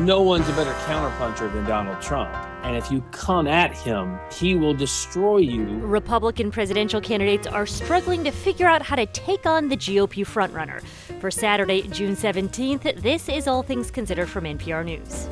No one's a better counterpuncher than Donald Trump. And if you come at him, he will destroy you. Republican presidential candidates are struggling to figure out how to take on the GOP frontrunner. For Saturday, June 17th, this is All Things Considered from NPR News.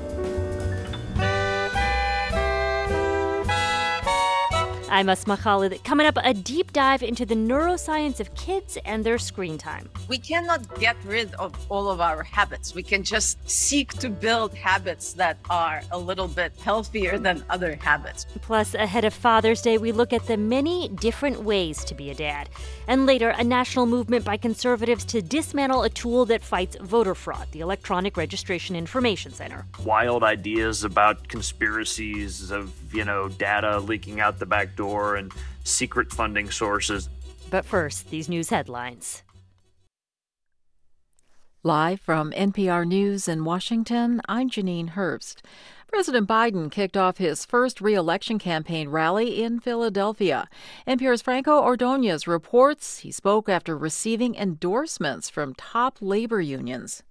I'm Asma Khalid. Coming up, a deep dive into the neuroscience of kids and their screen time. We cannot get rid of all of our habits. We can just seek to build habits that are a little bit healthier than other habits. Plus, ahead of Father's Day, we look at the many different ways to be a dad. And later, a national movement by conservatives to dismantle a tool that fights voter fraud, the Electronic Registration Information Center. Wild ideas about conspiracies of, you know, data leaking out the back door and secret funding sources. But first, these news headlines. Live from NPR News in Washington, I'm Janine Herbst. President Biden kicked off his first reelection campaign rally in Philadelphia. NPR's Franco Ordonez reports he spoke after receiving endorsements from top labor unions.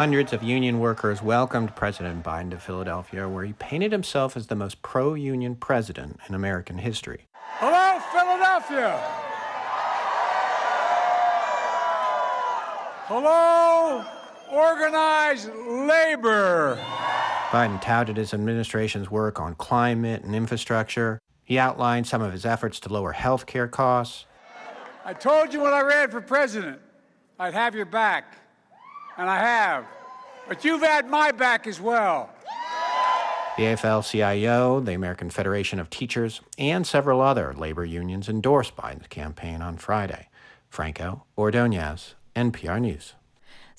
Hundreds of union workers welcomed President Biden to Philadelphia, where he painted himself as the most pro union president in American history. Hello, Philadelphia! Hello, organized labor! Biden touted his administration's work on climate and infrastructure. He outlined some of his efforts to lower health care costs. I told you when I ran for president I'd have your back and I have. But you've had my back as well. The AFL CIO, the American Federation of Teachers, and several other labor unions endorsed Biden's campaign on Friday. Franco Ordonez, NPR News.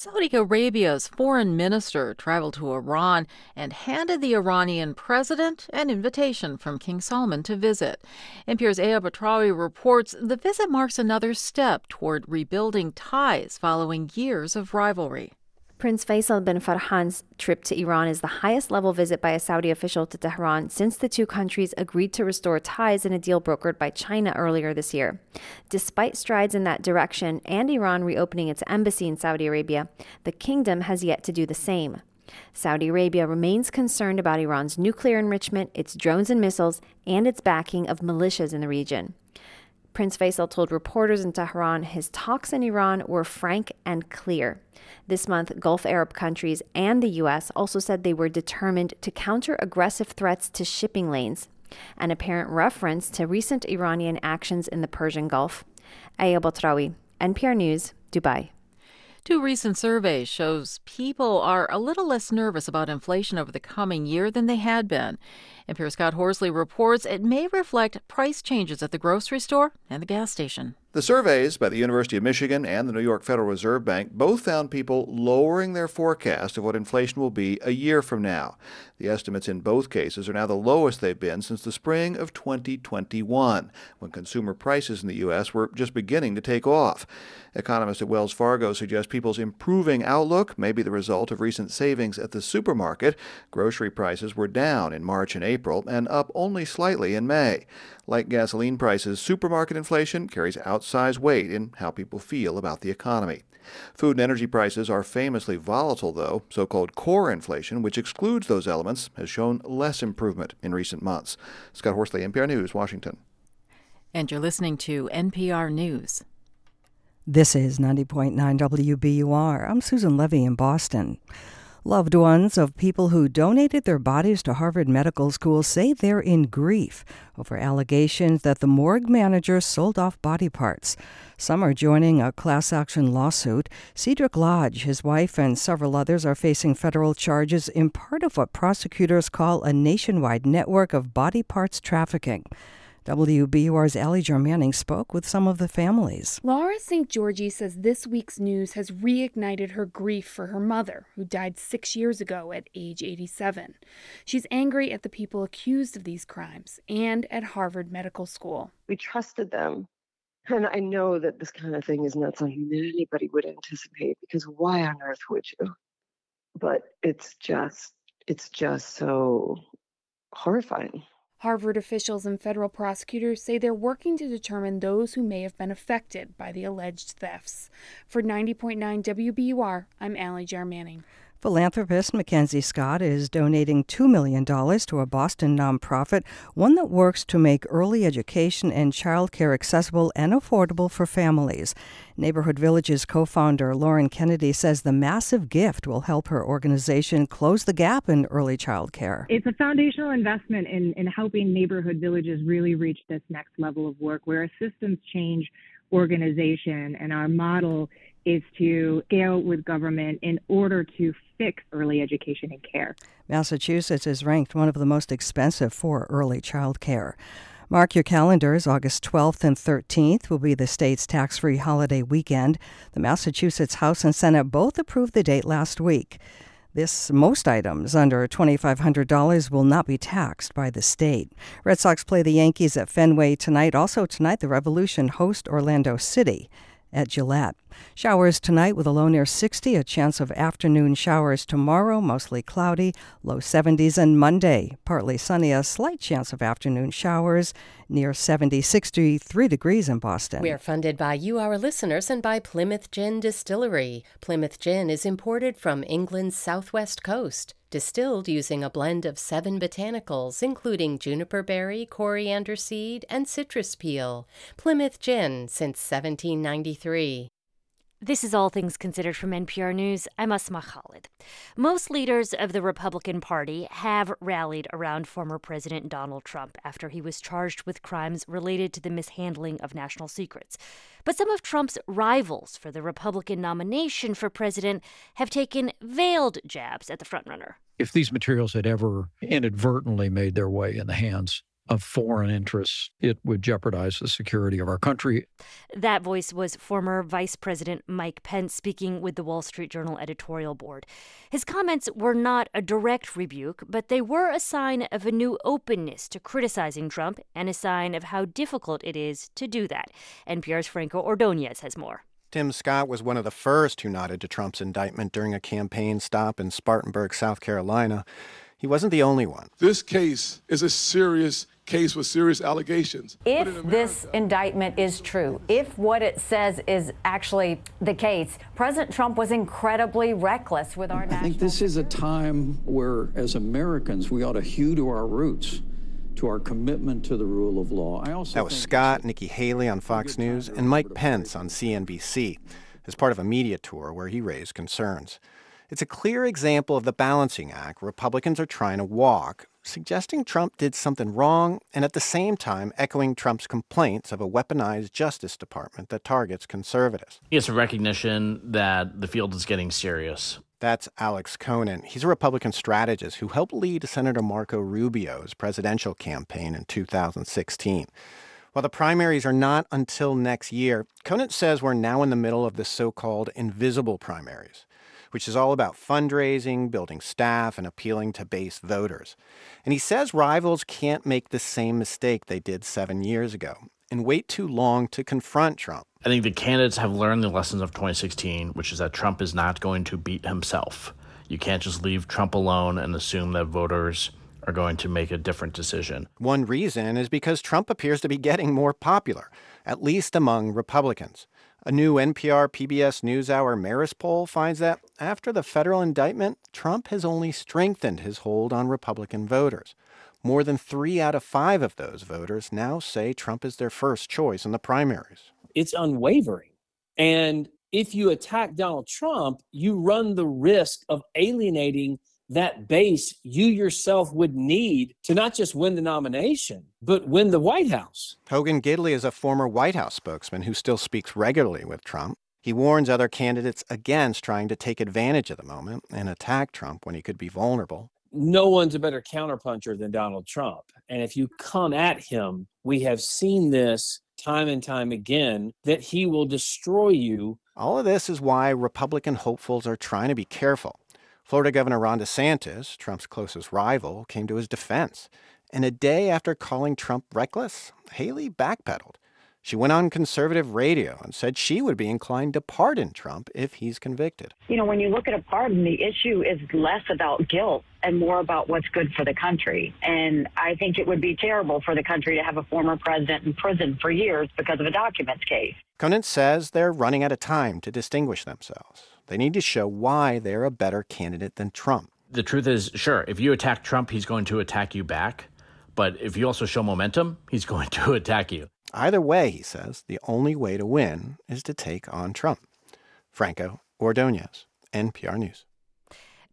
Saudi Arabia's foreign minister traveled to Iran and handed the Iranian president an invitation from King Salman to visit. NPR's Aya Batrawi reports the visit marks another step toward rebuilding ties following years of rivalry. Prince Faisal bin Farhan's trip to Iran is the highest level visit by a Saudi official to Tehran since the two countries agreed to restore ties in a deal brokered by China earlier this year. Despite strides in that direction and Iran reopening its embassy in Saudi Arabia, the kingdom has yet to do the same. Saudi Arabia remains concerned about Iran's nuclear enrichment, its drones and missiles, and its backing of militias in the region. Prince Faisal told reporters in Tehran his talks in Iran were frank and clear. This month, Gulf Arab countries and the U.S. also said they were determined to counter aggressive threats to shipping lanes, an apparent reference to recent Iranian actions in the Persian Gulf. Aya Batrawi, NPR News, Dubai. Two recent surveys shows people are a little less nervous about inflation over the coming year than they had been. NPR Scott Horsley reports it may reflect price changes at the grocery store and the gas station. The surveys by the University of Michigan and the New York Federal Reserve Bank both found people lowering their forecast of what inflation will be a year from now. The estimates in both cases are now the lowest they've been since the spring of 2021, when consumer prices in the U.S. were just beginning to take off. Economists at Wells Fargo suggest people's improving outlook may be the result of recent savings at the supermarket. Grocery prices were down in March and April and up only slightly in May. Like gasoline prices, supermarket inflation carries outsized weight in how people feel about the economy. Food and energy prices are famously volatile, though. So called core inflation, which excludes those elements, has shown less improvement in recent months. Scott Horsley, NPR News, Washington. And you're listening to NPR News. This is 90.9 WBUR. I'm Susan Levy in Boston. Loved ones of people who donated their bodies to Harvard Medical School say they're in grief over allegations that the morgue manager sold off body parts. Some are joining a class action lawsuit. Cedric Lodge, his wife, and several others are facing federal charges in part of what prosecutors call a nationwide network of body parts trafficking. WBUR's Allie Jarmanning spoke with some of the families. Laura St. Georgie says this week's news has reignited her grief for her mother, who died six years ago at age 87. She's angry at the people accused of these crimes and at Harvard Medical School. We trusted them. And I know that this kind of thing is not something that anybody would anticipate because why on earth would you? But it's just, it's just so horrifying. Harvard officials and federal prosecutors say they're working to determine those who may have been affected by the alleged thefts. For 90.9 WBUR, I'm Allie Jarmanning. Philanthropist Mackenzie Scott is donating $2 million to a Boston nonprofit, one that works to make early education and childcare accessible and affordable for families. Neighborhood Villages co founder Lauren Kennedy says the massive gift will help her organization close the gap in early childcare. It's a foundational investment in, in helping Neighborhood Villages really reach this next level of work. We're a systems change organization, and our model is to scale with government in order to fix early education and care. Massachusetts is ranked one of the most expensive for early child care. Mark your calendars. August 12th and 13th will be the state's tax free holiday weekend. The Massachusetts House and Senate both approved the date last week. This most items under $2,500 will not be taxed by the state. Red Sox play the Yankees at Fenway tonight. Also tonight, the Revolution host Orlando City at Gillette. Showers tonight with a low near 60, a chance of afternoon showers tomorrow, mostly cloudy, low 70s, and Monday, partly sunny, a slight chance of afternoon showers, near 70, 63 degrees in Boston. We are funded by you, our listeners, and by Plymouth Gin Distillery. Plymouth Gin is imported from England's southwest coast distilled using a blend of seven botanicals, including juniper berry, coriander seed, and citrus peel. Plymouth Gin since 1793. This is All Things Considered from NPR News. I'm Asma Khalid. Most leaders of the Republican Party have rallied around former President Donald Trump after he was charged with crimes related to the mishandling of national secrets. But some of Trump's rivals for the Republican nomination for president have taken veiled jabs at the frontrunner. If these materials had ever inadvertently made their way in the hands of foreign interests, it would jeopardize the security of our country. That voice was former Vice President Mike Pence speaking with the Wall Street Journal editorial board. His comments were not a direct rebuke, but they were a sign of a new openness to criticizing Trump and a sign of how difficult it is to do that. NPR's Franco Ordonez has more. Tim Scott was one of the first who nodded to Trump's indictment during a campaign stop in Spartanburg, South Carolina. He wasn't the only one. This case is a serious case with serious allegations. If America, this indictment is true, if what it says is actually the case, President Trump was incredibly reckless with our I national. I think this is a time where, as Americans, we ought to hew to our roots. To our commitment to the rule of law. I also that was Scott, Nikki Haley on Fox News, and Mike Pence on CNBC as part of a media tour where he raised concerns. It's a clear example of the balancing act Republicans are trying to walk suggesting Trump did something wrong and at the same time echoing Trump's complaints of a weaponized Justice Department that targets conservatives. It's a recognition that the field is getting serious. That's Alex Conant. He's a Republican strategist who helped lead Senator Marco Rubio's presidential campaign in 2016. While the primaries are not until next year, Conant says we're now in the middle of the so called invisible primaries which is all about fundraising, building staff, and appealing to base voters. And he says rivals can't make the same mistake they did seven years ago and wait too long to confront Trump. I think the candidates have learned the lessons of 2016, which is that Trump is not going to beat himself. You can't just leave Trump alone and assume that voters are going to make a different decision. One reason is because Trump appears to be getting more popular, at least among Republicans. A new NPR PBS NewsHour Marist poll finds that after the federal indictment, Trump has only strengthened his hold on Republican voters. More than three out of five of those voters now say Trump is their first choice in the primaries. It's unwavering. And if you attack Donald Trump, you run the risk of alienating that base you yourself would need to not just win the nomination, but win the White House. Hogan Gidley is a former White House spokesman who still speaks regularly with Trump. He warns other candidates against trying to take advantage of the moment and attack Trump when he could be vulnerable. No one's a better counterpuncher than Donald Trump. And if you come at him, we have seen this time and time again that he will destroy you. All of this is why Republican hopefuls are trying to be careful. Florida Governor Ron DeSantis, Trump's closest rival, came to his defense. And a day after calling Trump reckless, Haley backpedaled. She went on conservative radio and said she would be inclined to pardon Trump if he's convicted. You know, when you look at a pardon, the issue is less about guilt and more about what's good for the country. And I think it would be terrible for the country to have a former president in prison for years because of a documents case. Conant says they're running out of time to distinguish themselves. They need to show why they're a better candidate than Trump. The truth is, sure, if you attack Trump, he's going to attack you back. But if you also show momentum, he's going to attack you. Either way, he says, the only way to win is to take on Trump. Franco Ordonez, NPR News.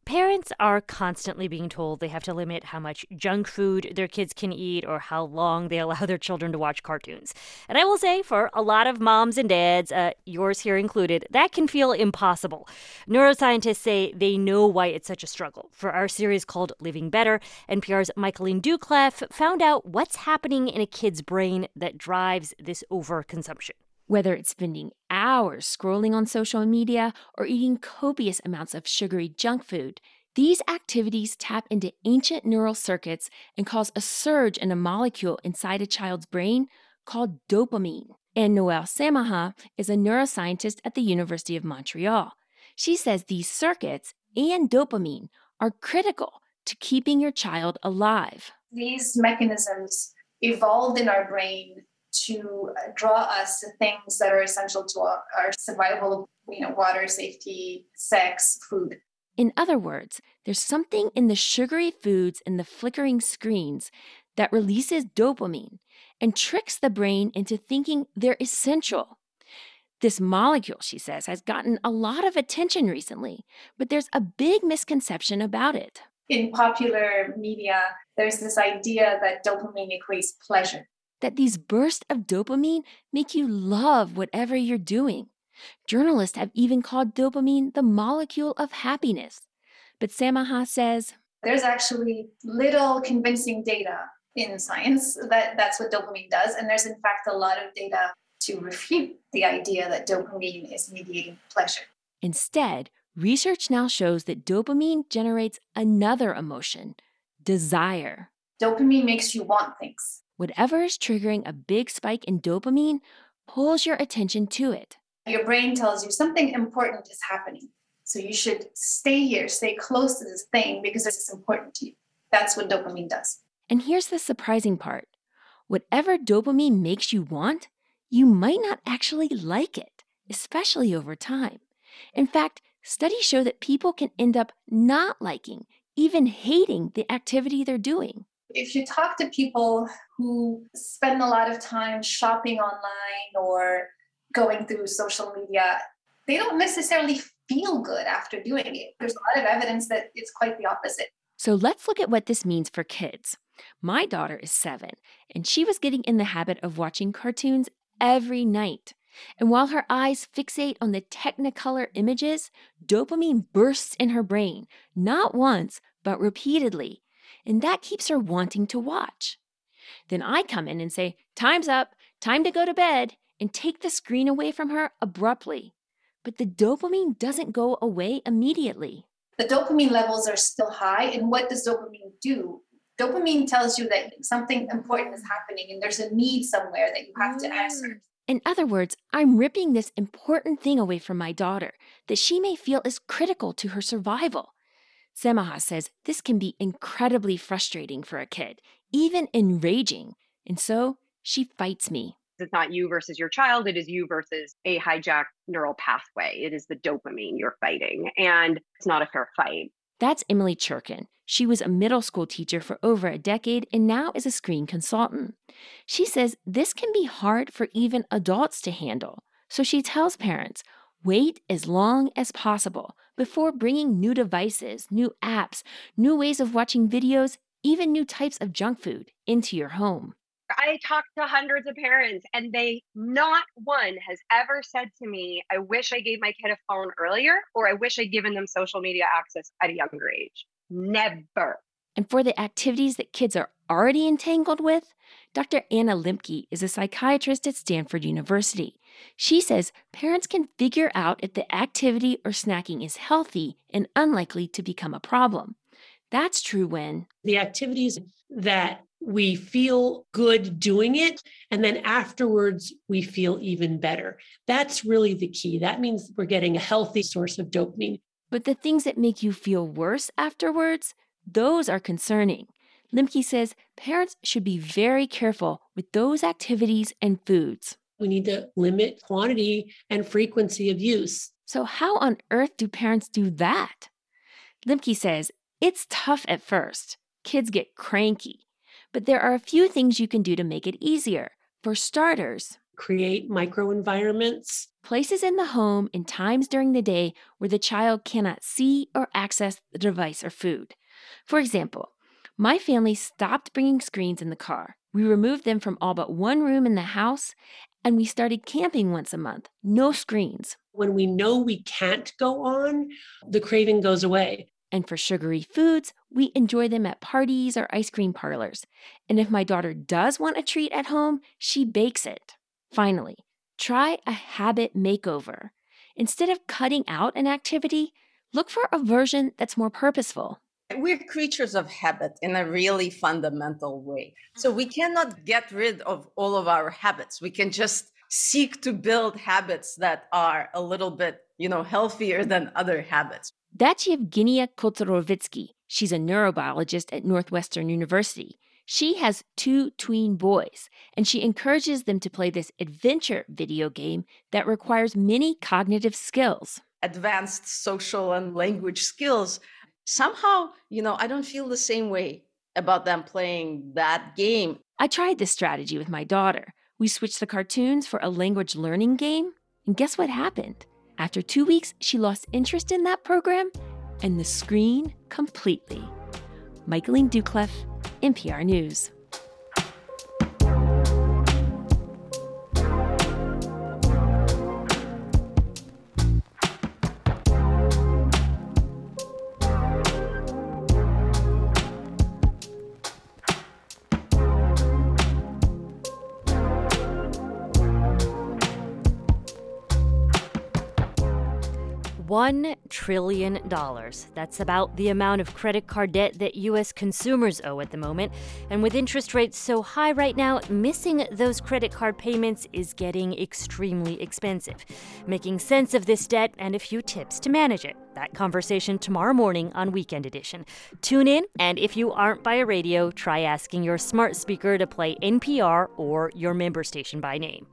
Parents are constantly being told they have to limit how much junk food their kids can eat or how long they allow their children to watch cartoons. And I will say, for a lot of moms and dads, uh, yours here included, that can feel impossible. Neuroscientists say they know why it's such a struggle. For our series called Living Better, NPR's Michaeleen Doucleff found out what's happening in a kid's brain that drives this overconsumption. Whether it's spending hours scrolling on social media or eating copious amounts of sugary junk food, these activities tap into ancient neural circuits and cause a surge in a molecule inside a child's brain called dopamine. Anne-Noël Samaha is a neuroscientist at the University of Montreal. She says these circuits and dopamine are critical to keeping your child alive. These mechanisms evolved in our brain to uh, draw us to things that are essential to our, our survival, you know, water, safety, sex, food. In other words, there's something in the sugary foods and the flickering screens that releases dopamine and tricks the brain into thinking they're essential. This molecule, she says, has gotten a lot of attention recently, but there's a big misconception about it. In popular media, there's this idea that dopamine equates pleasure that these bursts of dopamine make you love whatever you're doing. Journalists have even called dopamine the molecule of happiness. But Samaha says there's actually little convincing data in science that that's what dopamine does. And there's, in fact, a lot of data to refute the idea that dopamine is mediating pleasure. Instead, research now shows that dopamine generates another emotion desire. Dopamine makes you want things. Whatever is triggering a big spike in dopamine pulls your attention to it. Your brain tells you something important is happening. So you should stay here, stay close to this thing because it's important to you. That's what dopamine does. And here's the surprising part whatever dopamine makes you want, you might not actually like it, especially over time. In fact, studies show that people can end up not liking, even hating the activity they're doing. If you talk to people who spend a lot of time shopping online or going through social media, they don't necessarily feel good after doing it. There's a lot of evidence that it's quite the opposite. So let's look at what this means for kids. My daughter is seven, and she was getting in the habit of watching cartoons every night. And while her eyes fixate on the technicolor images, dopamine bursts in her brain, not once, but repeatedly and that keeps her wanting to watch. Then I come in and say, Time's up, time to go to bed, and take the screen away from her abruptly. But the dopamine doesn't go away immediately. The dopamine levels are still high, and what does dopamine do? Dopamine tells you that something important is happening and there's a need somewhere that you have to answer. Mm. In other words, I'm ripping this important thing away from my daughter that she may feel is critical to her survival. Samaha says this can be incredibly frustrating for a kid, even enraging. And so she fights me. It's not you versus your child, it is you versus a hijacked neural pathway. It is the dopamine you're fighting, and it's not a fair fight. That's Emily Cherkin. She was a middle school teacher for over a decade and now is a screen consultant. She says this can be hard for even adults to handle. So she tells parents wait as long as possible before bringing new devices, new apps, new ways of watching videos, even new types of junk food into your home. I talked to hundreds of parents, and they, not one has ever said to me, I wish I gave my kid a phone earlier, or I wish I'd given them social media access at a younger age. Never. And for the activities that kids are already entangled with, Dr. Anna Lembke is a psychiatrist at Stanford University. She says parents can figure out if the activity or snacking is healthy and unlikely to become a problem. That's true when the activities that we feel good doing it. And then afterwards, we feel even better. That's really the key. That means we're getting a healthy source of dopamine. But the things that make you feel worse afterwards, those are concerning. Lembke says parents should be very careful with those activities and foods. We need to limit quantity and frequency of use. So, how on earth do parents do that? Lembke says it's tough at first. Kids get cranky. But there are a few things you can do to make it easier. For starters, create microenvironments, places in the home in times during the day where the child cannot see or access the device or food. For example, my family stopped bringing screens in the car. We removed them from all but one room in the house, and we started camping once a month. No screens. When we know we can't go on, the craving goes away. And for sugary foods, we enjoy them at parties or ice cream parlors. And if my daughter does want a treat at home, she bakes it. Finally, try a habit makeover. Instead of cutting out an activity, look for a version that's more purposeful. We're creatures of habit in a really fundamental way. So we cannot get rid of all of our habits. We can just seek to build habits that are a little bit, you know, healthier than other habits. That's Yevgenia Kozorovitskiy. She's a neurobiologist at Northwestern University. She has two tween boys, and she encourages them to play this adventure video game that requires many cognitive skills. Advanced social and language skills somehow, you know, I don't feel the same way about them playing that game. I tried this strategy with my daughter. We switched the cartoons for a language learning game, and guess what happened? After two weeks, she lost interest in that program and the screen completely. Michaeleen Doucleff, NPR News. $1 trillion. That's about the amount of credit card debt that U.S. consumers owe at the moment. And with interest rates so high right now, missing those credit card payments is getting extremely expensive. Making sense of this debt and a few tips to manage it. That conversation tomorrow morning on Weekend Edition. Tune in, and if you aren't by a radio, try asking your smart speaker to play NPR or your member station by name.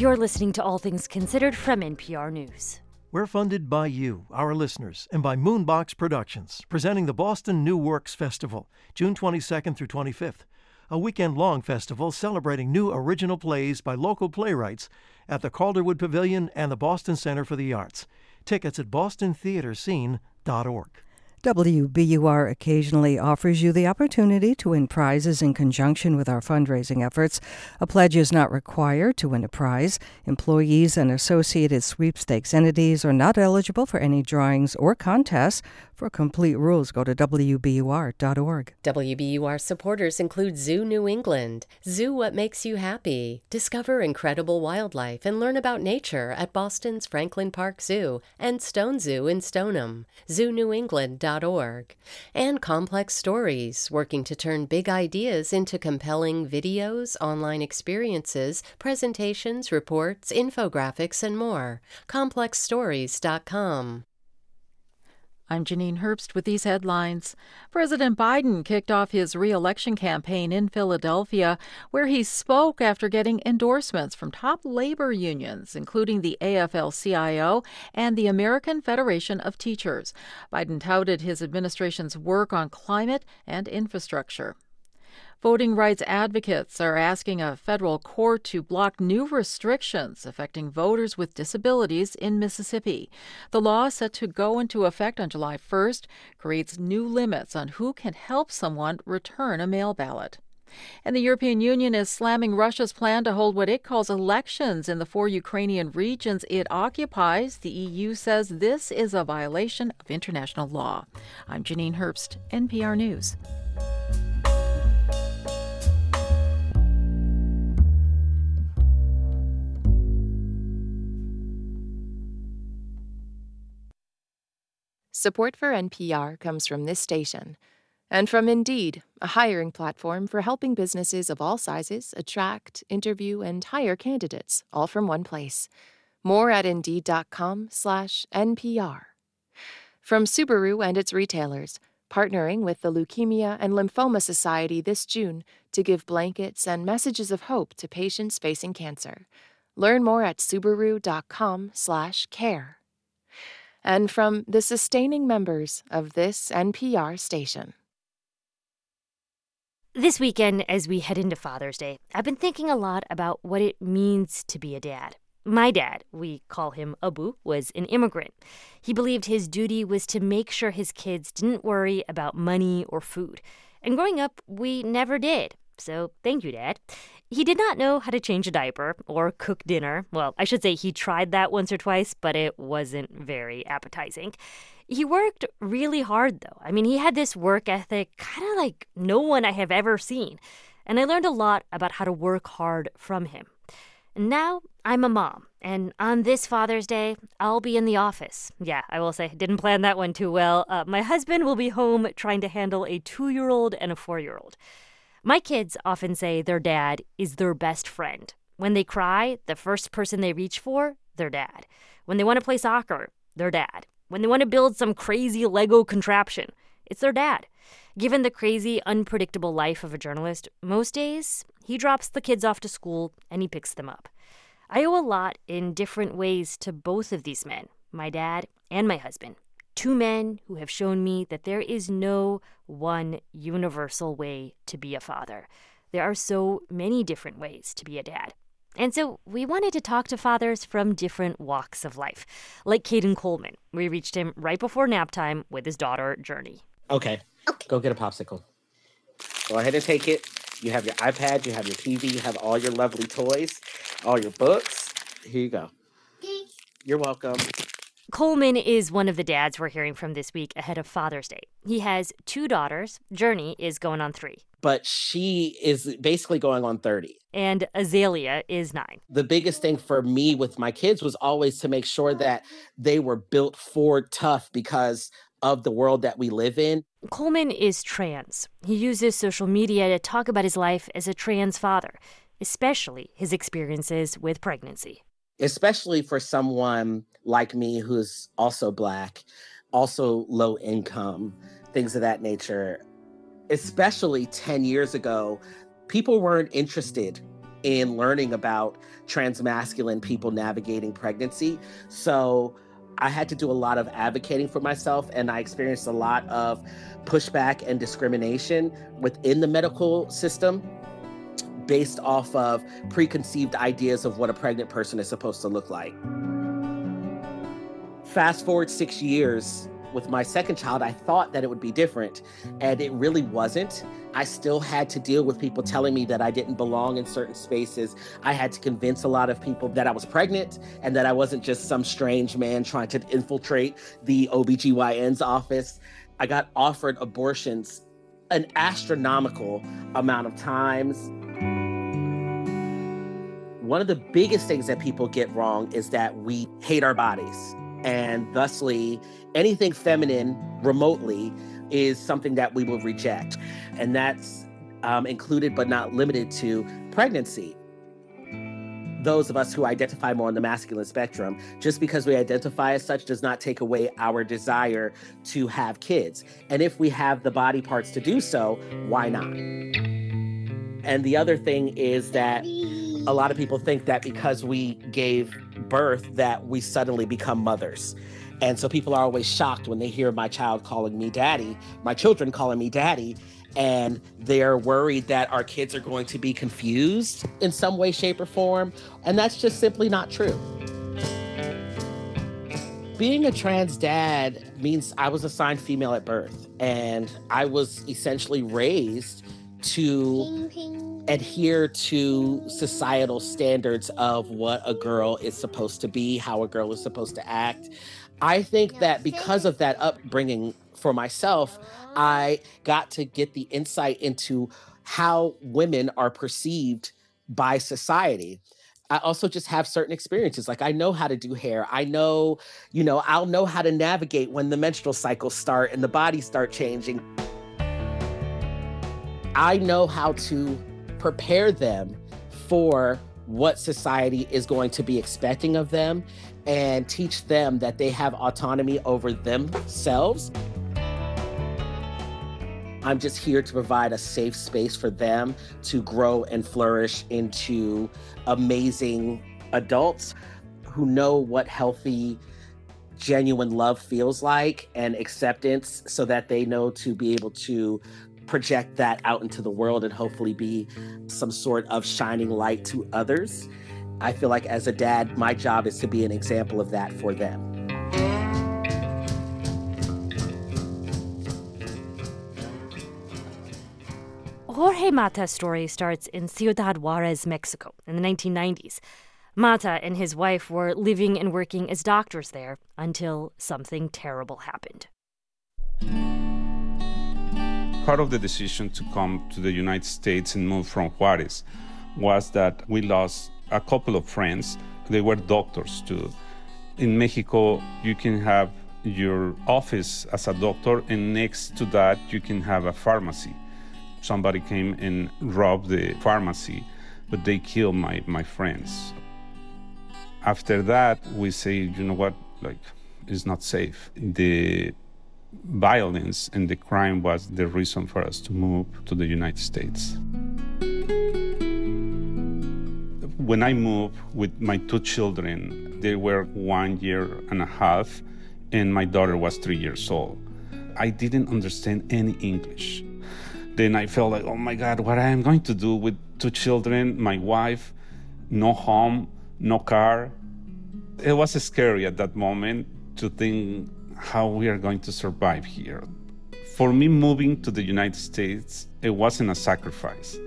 You're listening to All Things Considered from NPR News. We're funded by you, our listeners, and by Moonbox Productions, presenting the Boston New Works Festival, June 22nd through 25th, a weekend long festival celebrating new original plays by local playwrights at the Calderwood Pavilion and the Boston Center for the Arts. Tickets at bostontheaterscene.org. WBUR occasionally offers you the opportunity to win prizes in conjunction with our fundraising efforts. A pledge is not required to win a prize. Employees and associated sweepstakes entities are not eligible for any drawings or contests. For complete rules, go to WBUR.org. WBUR supporters include Zoo New England, Zoo What Makes You Happy. Discover incredible wildlife and learn about nature at Boston's Franklin Park Zoo and Stone Zoo in Stoneham. ZooNewEngland.org. And Complex Stories, working to turn big ideas into compelling videos, online experiences, presentations, reports, infographics, and more. ComplexStories.com. I'm Janine Herbst with these headlines. President Biden kicked off his reelection campaign in Philadelphia, where he spoke after getting endorsements from top labor unions, including the AFL CIO and the American Federation of Teachers. Biden touted his administration's work on climate and infrastructure. Voting rights advocates are asking a federal court to block new restrictions affecting voters with disabilities in Mississippi. The law, set to go into effect on July 1st, creates new limits on who can help someone return a mail ballot. And the European Union is slamming Russia's plan to hold what it calls elections in the four Ukrainian regions it occupies. The EU says this is a violation of international law. I'm Janine Herbst, NPR News. Support for NPR comes from this station and from Indeed, a hiring platform for helping businesses of all sizes attract, interview, and hire candidates all from one place. More at indeed.com/npr. From Subaru and its retailers, partnering with the Leukemia and Lymphoma Society this June to give blankets and messages of hope to patients facing cancer. Learn more at subaru.com/care and from the sustaining members of this NPR station. This weekend, as we head into Father's Day, I've been thinking a lot about what it means to be a dad. My dad, we call him Abu, was an immigrant. He believed his duty was to make sure his kids didn't worry about money or food. And growing up, we never did. So thank you, Dad. He did not know how to change a diaper or cook dinner. Well, I should say he tried that once or twice, but it wasn't very appetizing. He worked really hard, though. I mean, he had this work ethic kind of like no one I have ever seen. And I learned a lot about how to work hard from him. Now I'm a mom, and on this Father's Day, I'll be in the office. Yeah, I will say, didn't plan that one too well. Uh, my husband will be home trying to handle a two year old and a four year old. My kids often say their dad is their best friend. When they cry, the first person they reach for, their dad. When they want to play soccer, their dad. When they want to build some crazy Lego contraption, it's their dad. Given the crazy, unpredictable life of a journalist, most days he drops the kids off to school and he picks them up. I owe a lot in different ways to both of these men, my dad and my husband. Two men who have shown me that there is no one universal way to be a father. There are so many different ways to be a dad. And so we wanted to talk to fathers from different walks of life, like Caden Coleman. We reached him right before nap time with his daughter, Journey. Okay. okay. Go get a popsicle. Go ahead and take it. You have your iPad, you have your TV, you have all your lovely toys, all your books. Here you go. You're welcome. Coleman is one of the dads we're hearing from this week ahead of Father's Day. He has two daughters. Journey is going on three. But she is basically going on 30. And Azalea is nine. The biggest thing for me with my kids was always to make sure that they were built for tough because of the world that we live in. Coleman is trans. He uses social media to talk about his life as a trans father, especially his experiences with pregnancy especially for someone like me who's also black, also low income, things of that nature. Especially 10 years ago, people weren't interested in learning about transmasculine people navigating pregnancy. So I had to do a lot of advocating for myself, and I experienced a lot of pushback and discrimination within the medical system based off of preconceived ideas of what a pregnant person is supposed to look like. Fast forward six years with my second child, I thought that it would be different, and it really wasn't. I still had to deal with people telling me that I didn't belong in certain spaces. I had to convince a lot of people that I was pregnant and that I wasn't just some strange man trying to infiltrate the OBGYN's office. I got offered abortions an astronomical amount of times one of the biggest things that people get wrong is that we hate our bodies. And thusly, anything feminine remotely is something that we will reject. And that's um, included but not limited to pregnancy. Those of us who identify more on the masculine spectrum, just because we identify as such does not take away our desire to have kids. And if we have the body parts to do so, why not? And the other thing is that a lot of people think that because we gave birth that we suddenly become mothers. And so people are always shocked when they hear my child calling me daddy, my children calling me daddy, and they're worried that our kids are going to be confused in some way, shape, or form. And that's just simply not true. Being a trans dad means I was assigned female at birth, and I was essentially raised to adhere to societal standards of what a girl is supposed to be, how a girl is supposed to act. I think that because of that upbringing for myself, I got to get the insight into how women are perceived by society. I also just have certain experiences. Like I know how to do hair. I know, you know, I'll know how to navigate when the menstrual cycles start and the bodies start changing. I know how to prepare them for what society is going to be expecting of them and teach them that they have autonomy over themselves. I'm just here to provide a safe space for them to grow and flourish into amazing adults who know what healthy, genuine love feels like and acceptance so that they know to be able to project that out into the world and hopefully be some sort of shining light to others. I feel like as a dad, my job is to be an example of that for them. Jorge Mata's story starts in Ciudad Juarez, Mexico, in the 1990s. Mata and his wife were living and working as doctors there until something terrible happened. Part of the decision to come to the United States and move from Juarez was that we lost a couple of friends. They were doctors too. In Mexico, you can have your office as a doctor, and next to that, you can have a pharmacy somebody came and robbed the pharmacy, but they killed my, my friends. After that, we say, you know what, like, it's not safe. The violence and the crime was the reason for us to move to the United States. When I moved with my two children, they were one year and a half, and my daughter was three years old. I didn't understand any English then I felt like, oh my God, what I am going to do with two children, my wife, no home, no car. It was scary at that moment to think how we are going to survive here. For me, moving to the United States, it wasn't a sacrifice.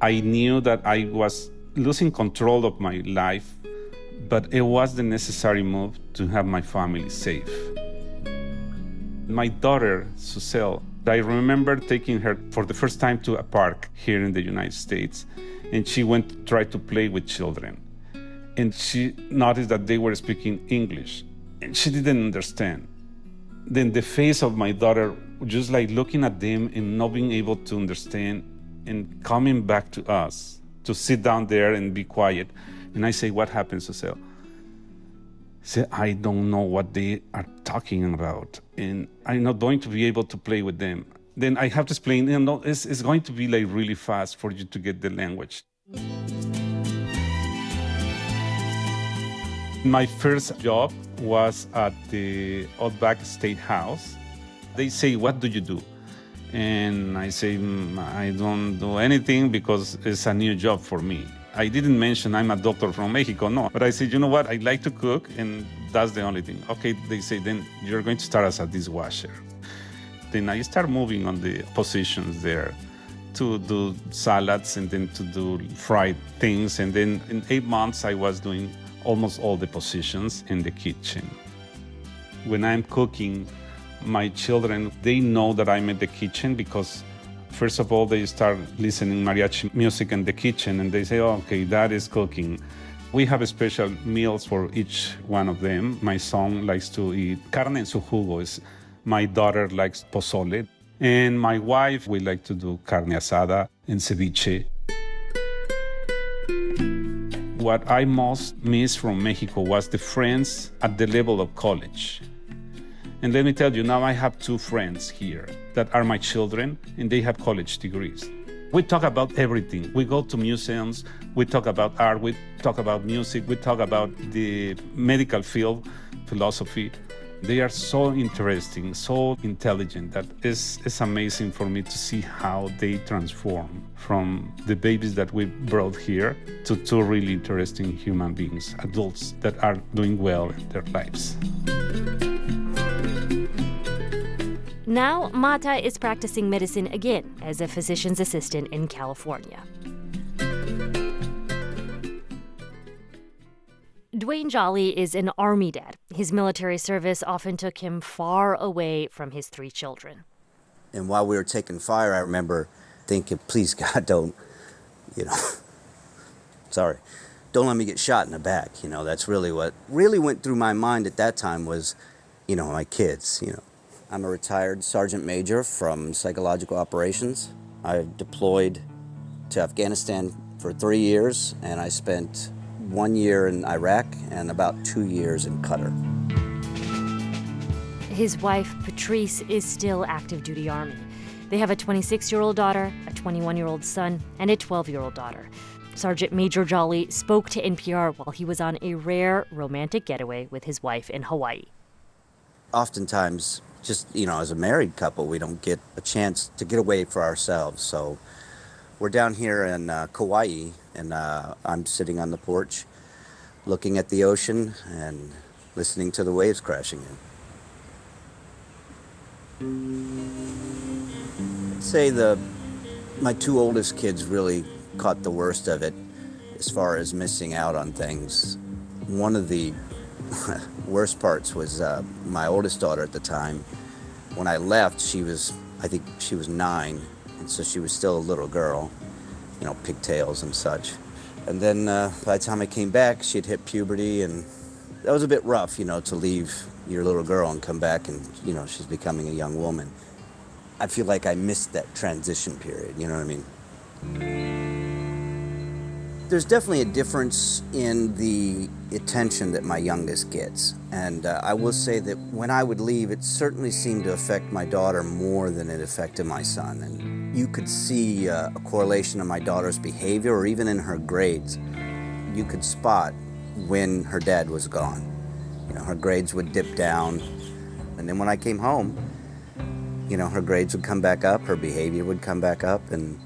I knew that I was losing control of my life, but it was the necessary move to have my family safe. My daughter, Susel, I remember taking her for the first time to a park here in the United States, and she went to try to play with children. And she noticed that they were speaking English, and she didn't understand. Then the face of my daughter, just like looking at them and not being able to understand, and coming back to us to sit down there and be quiet. And I say, What happened, Susel? Say, I don't know what they are talking about, and I'm not going to be able to play with them. Then I have to explain, you know, it's, it's going to be like really fast for you to get the language. My first job was at the Outback Steakhouse. They say, What do you do? And I say, mm, I don't do anything because it's a new job for me. I didn't mention I'm a doctor from Mexico, no. But I said, you know what? I like to cook, and that's the only thing. Okay, they say, then you're going to start as a dishwasher. Then I start moving on the positions there to do salads and then to do fried things. And then in eight months, I was doing almost all the positions in the kitchen. When I'm cooking, my children, they know that I'm in the kitchen because First of all, they start listening mariachi music in the kitchen and they say, oh, okay, that is cooking. We have special meals for each one of them. My son likes to eat carne en su jugo. My daughter likes pozole. And my wife, we like to do carne asada and ceviche. What I most miss from Mexico was the friends at the level of college. And let me tell you, now I have two friends here that are my children, and they have college degrees. We talk about everything. We go to museums, we talk about art, we talk about music, we talk about the medical field, philosophy. They are so interesting, so intelligent that it's, it's amazing for me to see how they transform from the babies that we brought here to two really interesting human beings, adults that are doing well in their lives. Now, Mata is practicing medicine again as a physician's assistant in California. Dwayne Jolly is an Army dad. His military service often took him far away from his three children. And while we were taking fire, I remember thinking, please, God, don't, you know, sorry, don't let me get shot in the back. You know, that's really what really went through my mind at that time was, you know, my kids, you know. I'm a retired sergeant major from psychological operations. I deployed to Afghanistan for three years, and I spent one year in Iraq and about two years in Qatar. His wife, Patrice, is still active duty Army. They have a 26 year old daughter, a 21 year old son, and a 12 year old daughter. Sergeant Major Jolly spoke to NPR while he was on a rare romantic getaway with his wife in Hawaii. Oftentimes, just, you know, as a married couple, we don't get a chance to get away for ourselves. So we're down here in uh, Kauai, and uh, I'm sitting on the porch looking at the ocean and listening to the waves crashing in. I'd say the my two oldest kids really caught the worst of it as far as missing out on things. One of the worst parts was uh, my oldest daughter at the time. When I left, she was, I think she was nine, and so she was still a little girl, you know, pigtails and such. And then uh, by the time I came back, she had hit puberty, and that was a bit rough, you know, to leave your little girl and come back and, you know, she's becoming a young woman. I feel like I missed that transition period, you know what I mean? There's definitely a difference in the attention that my youngest gets. And uh, I will say that when I would leave, it certainly seemed to affect my daughter more than it affected my son. And you could see uh, a correlation in my daughter's behavior or even in her grades. You could spot when her dad was gone. You know, her grades would dip down. And then when I came home, you know, her grades would come back up, her behavior would come back up. And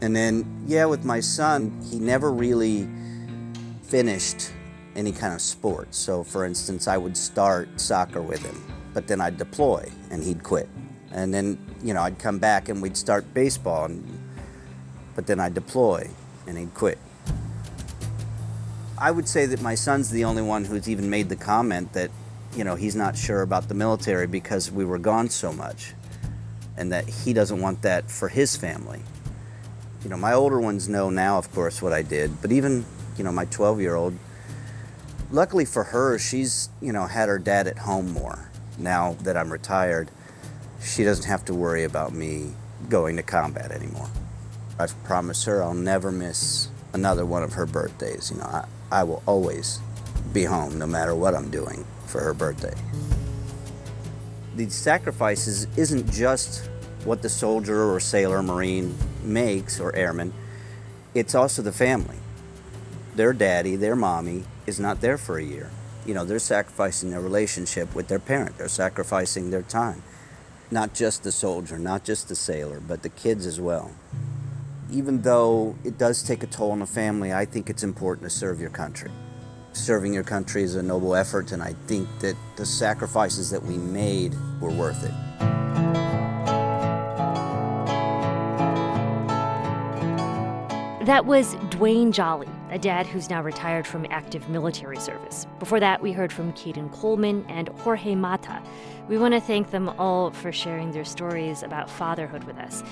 and then, yeah, with my son, he never really finished any kind of sport. So, for instance, I would start soccer with him, but then I'd deploy and he'd quit. And then, you know, I'd come back and we'd start baseball, and, but then I'd deploy and he'd quit. I would say that my son's the only one who's even made the comment that, you know, he's not sure about the military because we were gone so much and that he doesn't want that for his family you know, my older ones know now, of course, what I did, but even, you know, my 12 year old, luckily for her, she's, you know, had her dad at home more. Now that I'm retired, she doesn't have to worry about me going to combat anymore. I've promised her I'll never miss another one of her birthdays. You know, I, I will always be home no matter what I'm doing for her birthday. These sacrifices isn't just what the soldier or sailor or marine makes or airman, it's also the family. Their daddy, their mommy is not there for a year. You know, they're sacrificing their relationship with their parent. They're sacrificing their time. Not just the soldier, not just the sailor, but the kids as well. Even though it does take a toll on the family, I think it's important to serve your country. Serving your country is a noble effort, and I think that the sacrifices that we made were worth it. That was Dwayne Jolly, a dad who's now retired from active military service. Before that, we heard from Kaden Coleman and Jorge Mata. We want to thank them all for sharing their stories about fatherhood with us.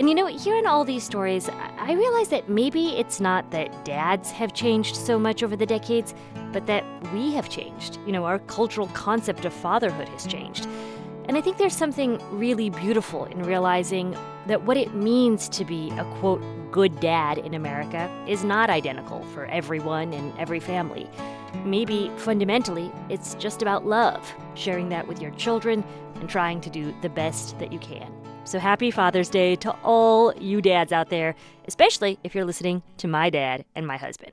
And you know, hearing all these stories, I realize that maybe it's not that dads have changed so much over the decades, but that we have changed. You know, our cultural concept of fatherhood has changed. And I think there's something really beautiful in realizing that what it means to be a quote good dad in America is not identical for everyone and every family. Maybe fundamentally, it's just about love, sharing that with your children and trying to do the best that you can. So happy Father's Day to all you dads out there, especially if you're listening to my dad and my husband.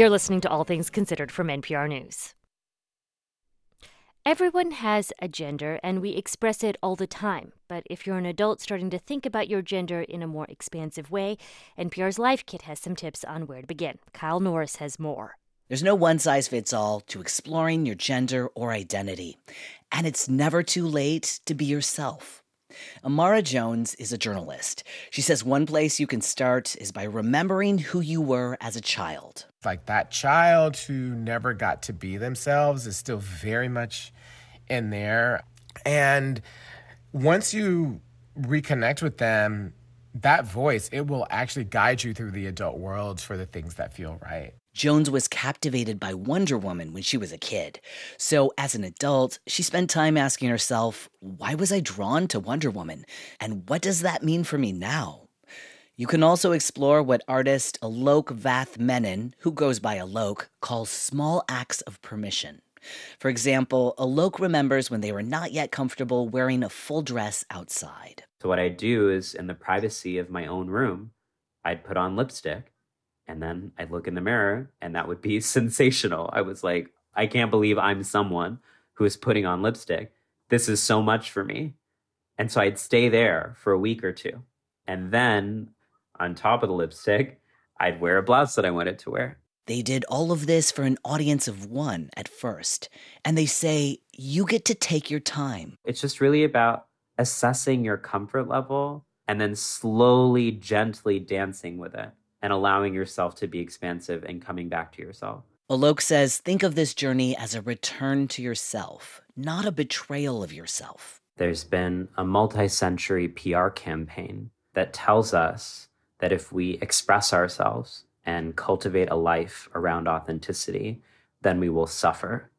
You're listening to All Things Considered from NPR News. Everyone has a gender, and we express it all the time. But if you're an adult starting to think about your gender in a more expansive way, NPR's Life Kit has some tips on where to begin. Kyle Norris has more. There's no one size fits all to exploring your gender or identity, and it's never too late to be yourself. Amara Jones is a journalist. She says one place you can start is by remembering who you were as a child. Like that child who never got to be themselves is still very much in there. And once you reconnect with them, that voice, it will actually guide you through the adult world for the things that feel right. Jones was captivated by Wonder Woman when she was a kid. So, as an adult, she spent time asking herself, why was I drawn to Wonder Woman? And what does that mean for me now? You can also explore what artist Alok Vaid-Menon, who goes by Alok, calls small acts of permission. For example, Alok remembers when they were not yet comfortable wearing a full dress outside. So, what I'd do is, in the privacy of my own room, I'd put on lipstick and then I'd look in the mirror and that would be sensational. I was like, I can't believe I'm someone who is putting on lipstick. This is so much for me. And so I'd stay there for a week or two. And then on top of the lipstick, I'd wear a blouse that I wanted to wear. They did all of this for an audience of one at first. And they say, you get to take your time. It's just really about assessing your comfort level and then slowly, gently dancing with it and allowing yourself to be expansive and coming back to yourself. Alok says think of this journey as a return to yourself, not a betrayal of yourself. There's been a multi century PR campaign that tells us that if we express ourselves and cultivate a life around authenticity, then we will suffer.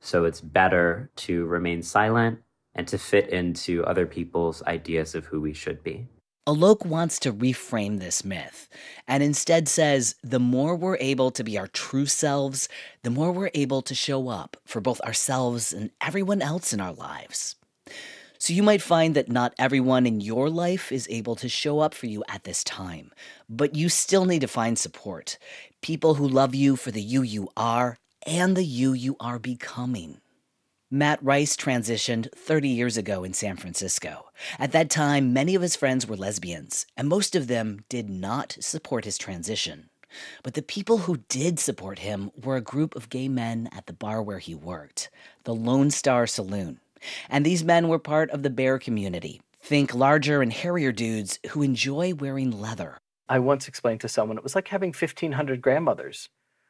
So it's better to remain silent and to fit into other people's ideas of who we should be. Alok wants to reframe this myth and instead says the more we're able to be our true selves, the more we're able to show up for both ourselves and everyone else in our lives. So you might find that not everyone in your life is able to show up for you at this time, but you still need to find support. People who love you for the you you are and the you you are becoming. Matt Rice transitioned 30 years ago in San Francisco. At that time, many of his friends were lesbians, and most of them did not support his transition. But the people who did support him were a group of gay men at the bar where he worked, the Lone Star Saloon. And these men were part of the bear community. Think larger and hairier dudes who enjoy wearing leather. I once explained to someone it was like having 1,500 grandmothers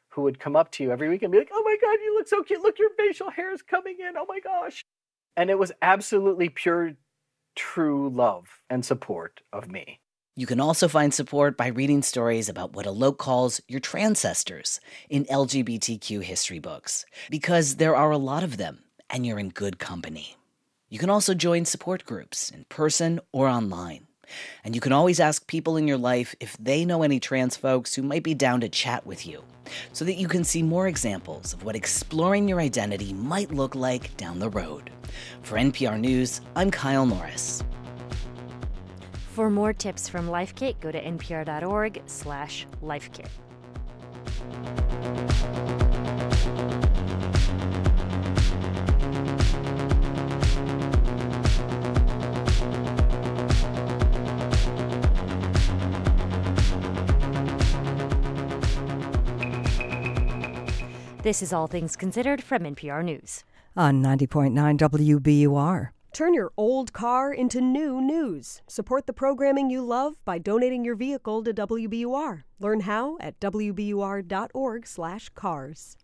who would come up to you every week and be like, oh my God, you look so cute. Look, your facial hair is coming in. Oh my gosh. And it was absolutely pure, true love and support of me. You can also find support by reading stories about what Alok calls your transcestors in LGBTQ history books, because there are a lot of them, and you're in good company. You can also join support groups in person or online. And you can always ask people in your life if they know any trans folks who might be down to chat with you, so that you can see more examples of what exploring your identity might look like down the road. For NPR News, I'm Kyle Norris. For more tips from LifeKit, go to npr.org This is All Things Considered from NPR News. On 90.9 WBUR. Turn your old car into new news. Support the programming you love by donating your vehicle to WBUR. Learn how at wbur.org/cars.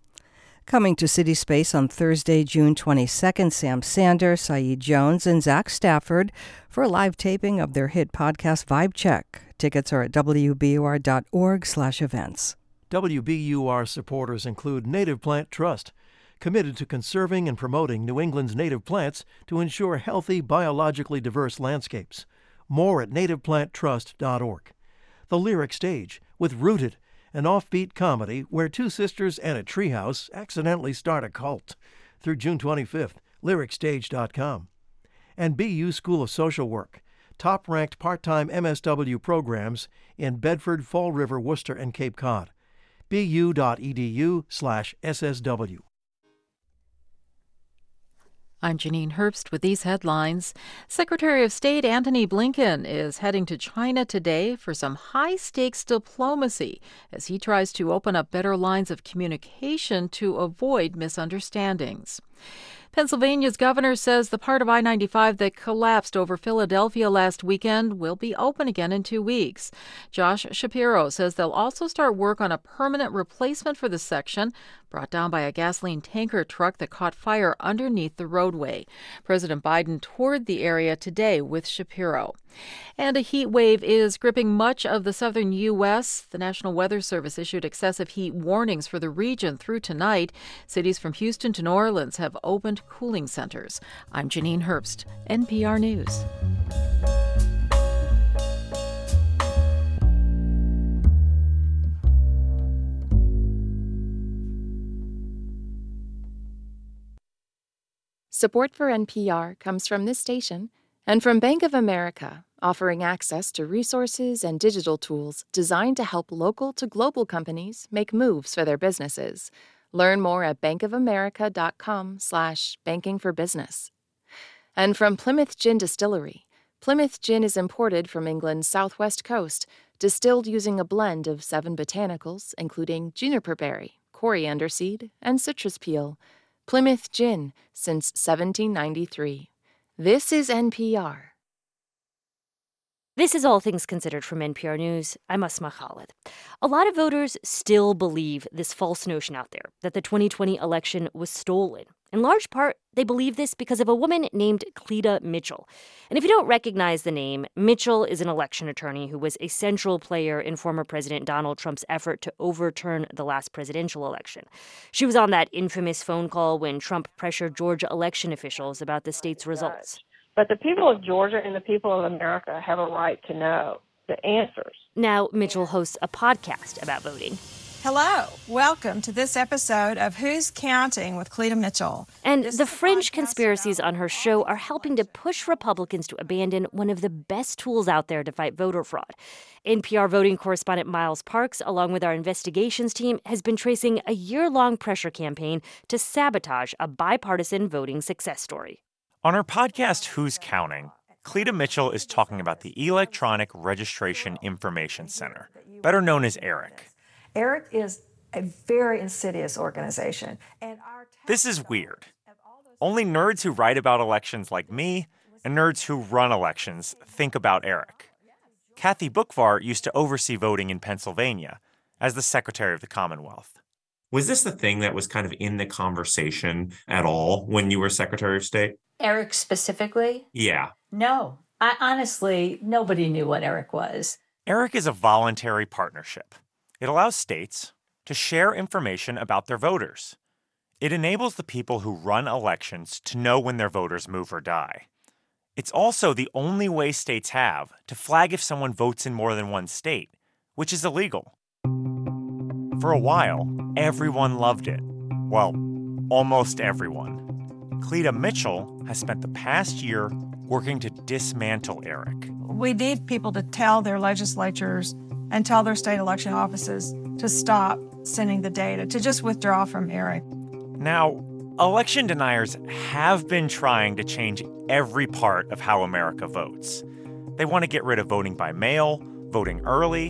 Coming to City Space on Thursday, June 22nd, Sam Sanders, Saeed Jones, and Zach Stafford for a live taping of their hit podcast Vibe Check. Tickets are at wbur.org/events. WBUR supporters include Native Plant Trust, committed to conserving and promoting New England's native plants to ensure healthy, biologically diverse landscapes. More at nativeplanttrust.org. The Lyric Stage, with Rooted, an offbeat comedy where two sisters and a treehouse accidentally start a cult. Through June 25th, lyricstage.com. And BU School of Social Work, top ranked part time MSW programs in Bedford, Fall River, Worcester, and Cape Cod. bu.edu/ssw. I'm Janine Herbst with these headlines. Secretary of State Antony Blinken is heading to China today for some high stakes diplomacy as he tries to open up better lines of communication to avoid misunderstandings. Pennsylvania's governor says the part of I 95 that collapsed over Philadelphia last weekend will be open again in two weeks. Josh Shapiro says they'll also start work on a permanent replacement for the section brought down by a gasoline tanker truck that caught fire underneath the roadway. President Biden toured the area today with Shapiro. And a heat wave is gripping much of the southern U.S. The National Weather Service issued excessive heat warnings for the region through tonight. Cities from Houston to New Orleans have opened cooling centers. I'm Janine Herbst, NPR News. Support for NPR comes from this station and from Bank of America, offering access to resources and digital tools designed to help local to global companies make moves for their businesses. Learn more at bankofamerica.com/slash banking for business. And from Plymouth Gin Distillery. Plymouth Gin is imported from England's southwest coast, distilled using a blend of seven botanicals, including juniper berry, coriander seed, and citrus peel. Plymouth Gin since 1793. This is NPR. This is All Things Considered from NPR News. I'm Asma Khalid. A lot of voters still believe this false notion out there that the 2020 election was stolen. In large part, they believe this because of a woman named Cleta Mitchell. And if you don't recognize the name, Mitchell is an election attorney who was a central player in former President Donald Trump's effort to overturn the last presidential election. She was on that infamous phone call when Trump pressured Georgia election officials about the state's results. But the people of Georgia and the people of America have a right to know the answers. Now, Mitchell hosts a podcast about voting. Hello, welcome to this episode of Who's Counting with Cleta Mitchell. And the fringe conspiracies on her show are helping to push Republicans to abandon one of the best tools out there to fight voter fraud. NPR voting correspondent Miles Parks, along with our investigations team, has been tracing a year long pressure campaign to sabotage a bipartisan voting success story. On her podcast, Who's Counting? Cleta Mitchell is talking about the Electronic Registration Information Center, better known as ERIC. ERIC is a very insidious organization. And our This is weird. Only nerds who write about elections like me and nerds who run elections think about ERIC. Oh, Kathy Boockvar used to oversee voting in Pennsylvania as the Secretary of the Commonwealth. Was this the thing that was kind of in the conversation at all when you were Secretary of State? Eric specifically? Yeah. No. I honestly, nobody knew what Eric was. ERIC is a voluntary partnership. It allows states to share information about their voters. It enables the people who run elections to know when their voters move or die. It's also the only way states have to flag if someone votes in more than one state, which is illegal. For a while, everyone loved it. Well, almost everyone. Cleta Mitchell has spent the past year working to dismantle ERIC. We need people to tell their legislatures and tell their state election offices to stop sending the data, to just withdraw from ERIC. Now, election deniers have been trying to change every part of how America votes. They want to get rid of voting by mail, voting early.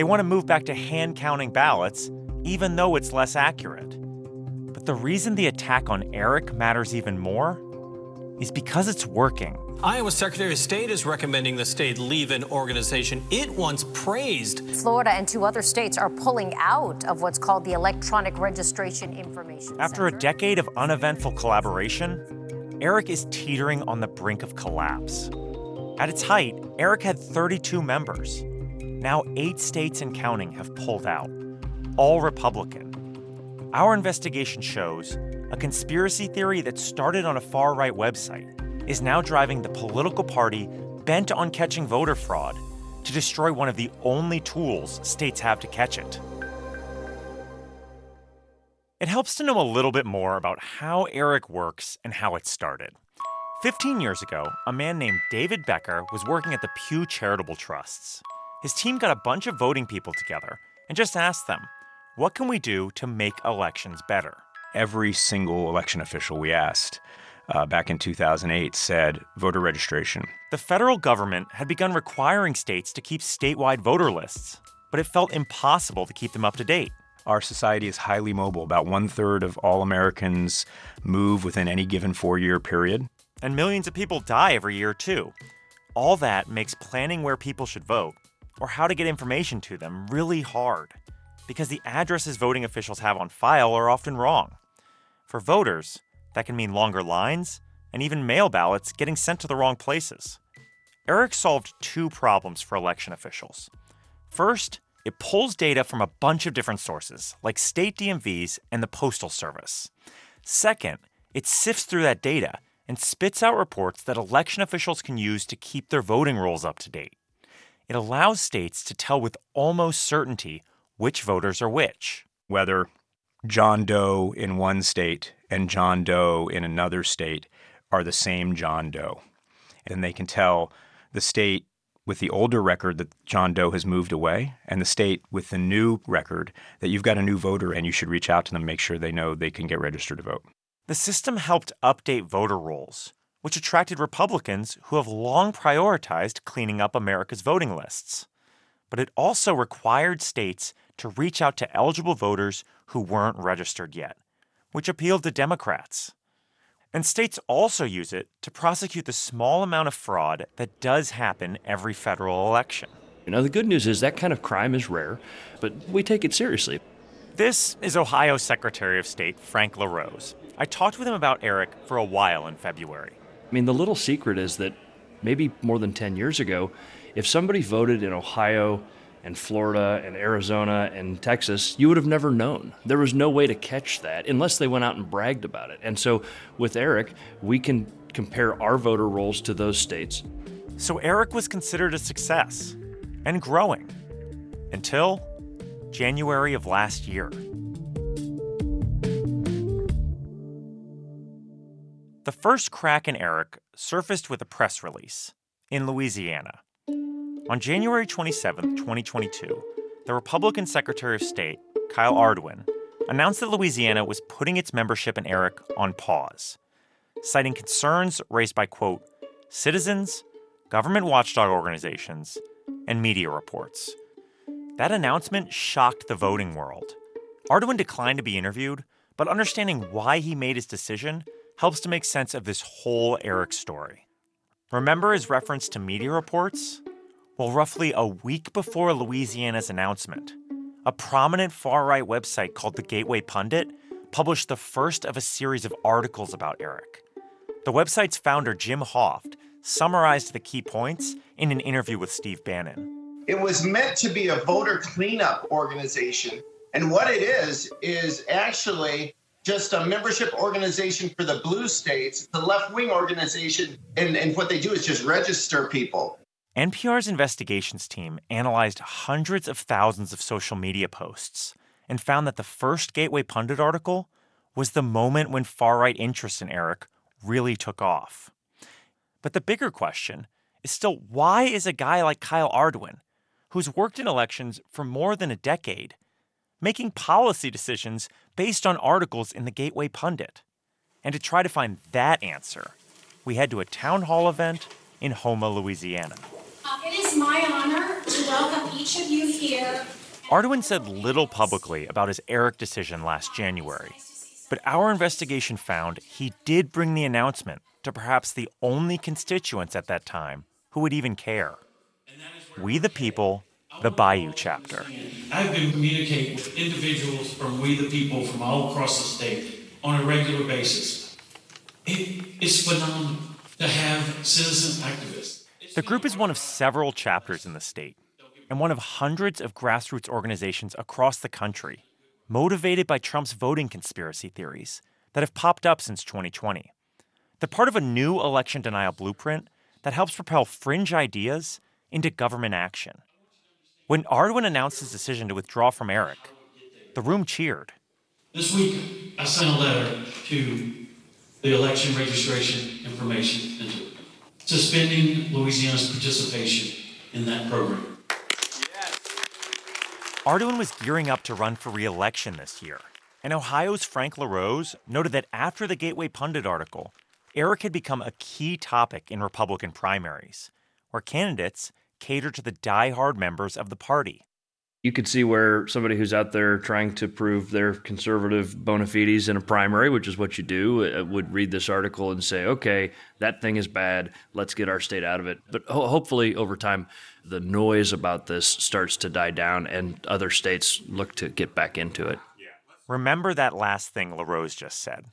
They want to move back to hand counting ballots, even though it's less accurate. But the reason the attack on ERIC matters even more is because it's working. Iowa Secretary of State is recommending the state leave an organization it once praised. Florida and two other states are pulling out of what's called the Electronic Registration Information. After a decade of uneventful collaboration, ERIC is teetering on the brink of collapse. At its height, ERIC had 32 members. Now, eight states and counting have pulled out, all Republican. Our investigation shows a conspiracy theory that started on a far right website is now driving the political party bent on catching voter fraud to destroy one of the only tools states have to catch it. It helps to know a little bit more about how ERIC works and how it started. 15 years ago, a man named David Becker was working at the Pew Charitable Trusts. His team got a bunch of voting people together and just asked them, What can we do to make elections better? Every single election official we asked uh, back in 2008 said voter registration. The federal government had begun requiring states to keep statewide voter lists, but it felt impossible to keep them up to date. Our society is highly mobile. About one third of all Americans move within any given four year period. And millions of people die every year, too. All that makes planning where people should vote or how to get information to them really hard because the addresses voting officials have on file are often wrong. For voters, that can mean longer lines and even mail ballots getting sent to the wrong places. Eric solved two problems for election officials. First, it pulls data from a bunch of different sources, like state DMVs and the Postal Service. Second, it sifts through that data and spits out reports that election officials can use to keep their voting rolls up to date. It allows states to tell with almost certainty which voters are which. Whether John Doe in one state and John Doe in another state are the same John Doe. And they can tell the state with the older record that John Doe has moved away and the state with the new record that you've got a new voter and you should reach out to them, make sure they know they can get registered to vote. The system helped update voter rolls, which attracted Republicans who have long prioritized cleaning up America's voting lists. But it also required states to reach out to eligible voters who weren't registered yet, which appealed to Democrats. And states also use it to prosecute the small amount of fraud that does happen every federal election. You know, the good news is that kind of crime is rare, but we take it seriously. This is Ohio Secretary of State Frank LaRose. I talked with him about Eric for a while in February. I mean, the little secret is that maybe more than 10 years ago, if somebody voted in Ohio and Florida and Arizona and Texas, you would have never known. There was no way to catch that unless they went out and bragged about it. And so with Eric, we can compare our voter rolls to those states. So Eric was considered a success and growing until January of last year. The first crack in Eric surfaced with a press release in Louisiana. On January 27, 2022, the Republican Secretary of State, Kyle Ardoin, announced that Louisiana was putting its membership in ERIC on pause, citing concerns raised by, quote, citizens, government watchdog organizations, and media reports. That announcement shocked the voting world. Ardoin declined to be interviewed, but understanding why he made his decision helps to make sense of this whole Eric story. Remember his reference to media reports? Well, roughly a week before Louisiana's announcement, a prominent far right website called the Gateway Pundit published the first of a series of articles about Eric. The website's founder, Jim Hoft, summarized the key points in an interview with Steve Bannon. It was meant to be a voter cleanup organization. And what it is, is actually just a membership organization for the blue states. It's a left wing organization. And, and what they do is just register people. NPR's investigations team analyzed hundreds of thousands of social media posts and found that the first Gateway Pundit article was the moment when far right interest in Eric really took off. But the bigger question is still why is a guy like Kyle Ardoin, who's worked in elections for more than a decade, making policy decisions based on articles in the Gateway Pundit? And to try to find that answer, we head to a town hall event in Houma, Louisiana. Uh, it is my honor to welcome each of you here. Ardoin said little publicly about his Eric decision last January, but our investigation found he did bring the announcement to perhaps the only constituents at that time who would even care. We the People, the Bayou chapter. I've been communicating with individuals from We the People from all across the state on a regular basis. It is phenomenal to have citizen activists. The group is one of several chapters in the state and one of hundreds of grassroots organizations across the country motivated by Trump's voting conspiracy theories that have popped up since 2020. They're part of a new election denial blueprint that helps propel fringe ideas into government action. When Ardoin announced his decision to withdraw from Eric, the room cheered. This week, I sent a letter to the Election Registration Information Center suspending Louisiana's participation in that program. Ardoin was gearing up to run for re election this year, and Ohio's Frank LaRose noted that after the Gateway Pundit article, Eric had become a key topic in Republican primaries, where candidates cater to the die-hard members of the party. You could see where somebody who's out there trying to prove their conservative bona fides in a primary, which is what you do, uh, would read this article and say, okay, that thing is bad. Let's get our state out of it. But ho- hopefully, over time, the noise about this starts to die down and other states look to get back into it. Remember that last thing LaRose just said.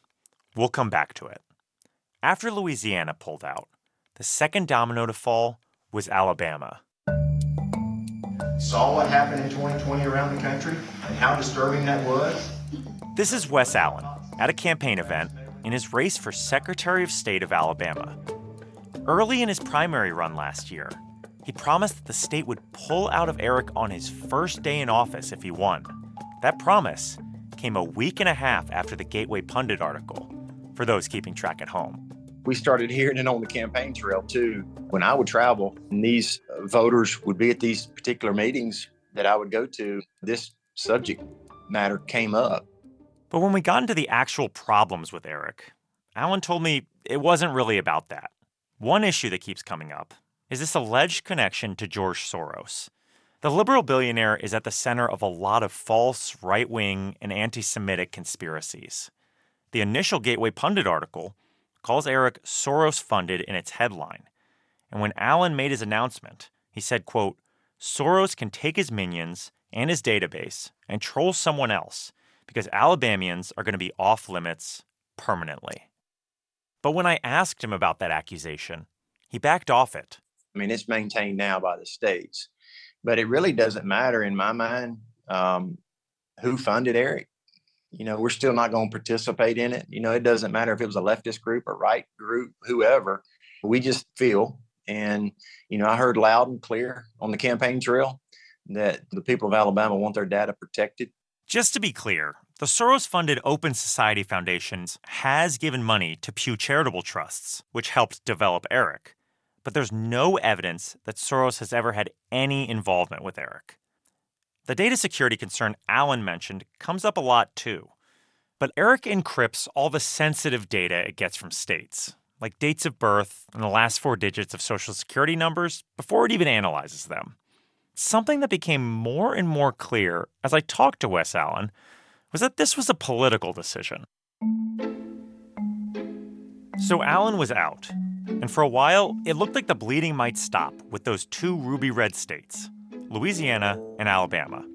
We'll come back to it. After Louisiana pulled out, the second domino to fall was Alabama. Saw what happened in 2020 around the country and how disturbing that was? This is Wes Allen at a campaign event in his race for Secretary of State of Alabama. Early in his primary run last year, he promised that the state would pull out of Eric on his first day in office if he won. That promise came a week and a half after the Gateway Pundit article, for those keeping track at home. We started hearing it on the campaign trail too. When I would travel, and these voters would be at these particular meetings that I would go to, this subject matter came up. But when we got into the actual problems with Eric, Allen told me it wasn't really about that. One issue that keeps coming up is this alleged connection to George Soros. The liberal billionaire is at the center of a lot of false, right wing, and anti Semitic conspiracies. The initial Gateway Pundit article calls Eric Soros funded in its headline. And when Allen made his announcement, he said, quote, Soros can take his minions and his database and troll someone else because Alabamians are going to be off limits permanently. But when I asked him about that accusation, he backed off it. I mean, it's maintained now by the states, but it really doesn't matter in my mind um, who funded Eric. You know, we're still not going to participate in it. You know, it doesn't matter if it was a leftist group or right group, whoever. We just feel, and you know, I heard loud and clear on the campaign trail that the people of Alabama want their data protected. Just to be clear, the Soros funded Open Society Foundation has given money to Pew Charitable Trusts, which helped develop Eric. But there's no evidence that Soros has ever had any involvement with Eric. The data security concern Allen mentioned comes up a lot too. But Eric encrypts all the sensitive data it gets from states, like dates of birth and the last four digits of social security numbers, before it even analyzes them. Something that became more and more clear as I talked to Wes Allen was that this was a political decision. So Allen was out, and for a while, it looked like the bleeding might stop with those two ruby red states, Louisiana and Alabama.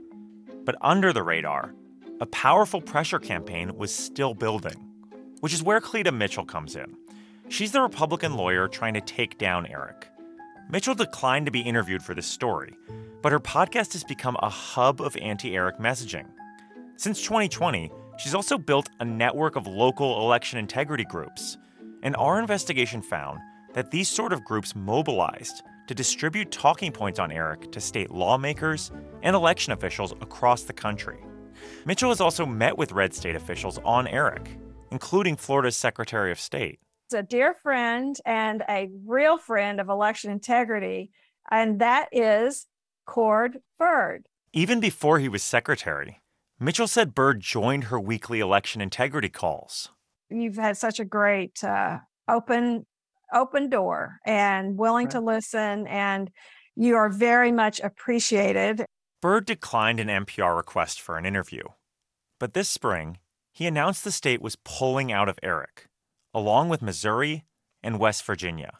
But under the radar, a powerful pressure campaign was still building, which is where Cleta Mitchell comes in. She's the Republican lawyer trying to take down Eric. Mitchell declined to be interviewed for this story, but her podcast has become a hub of anti Eric messaging. Since 2020, she's also built a network of local election integrity groups. And our investigation found that these sort of groups mobilized to distribute talking points on Eric to state lawmakers and election officials across the country. Mitchell has also met with red state officials on Eric, including Florida's Secretary of State. It's a dear friend and a real friend of election integrity, and that is Cord Byrd. Even before he was secretary, Mitchell said Byrd joined her weekly election integrity calls. You've had such a great uh, open open door and willing right. to listen, and you are very much appreciated. Byrd declined an NPR request for an interview, but this spring he announced the state was pulling out of Eric, along with Missouri and West Virginia.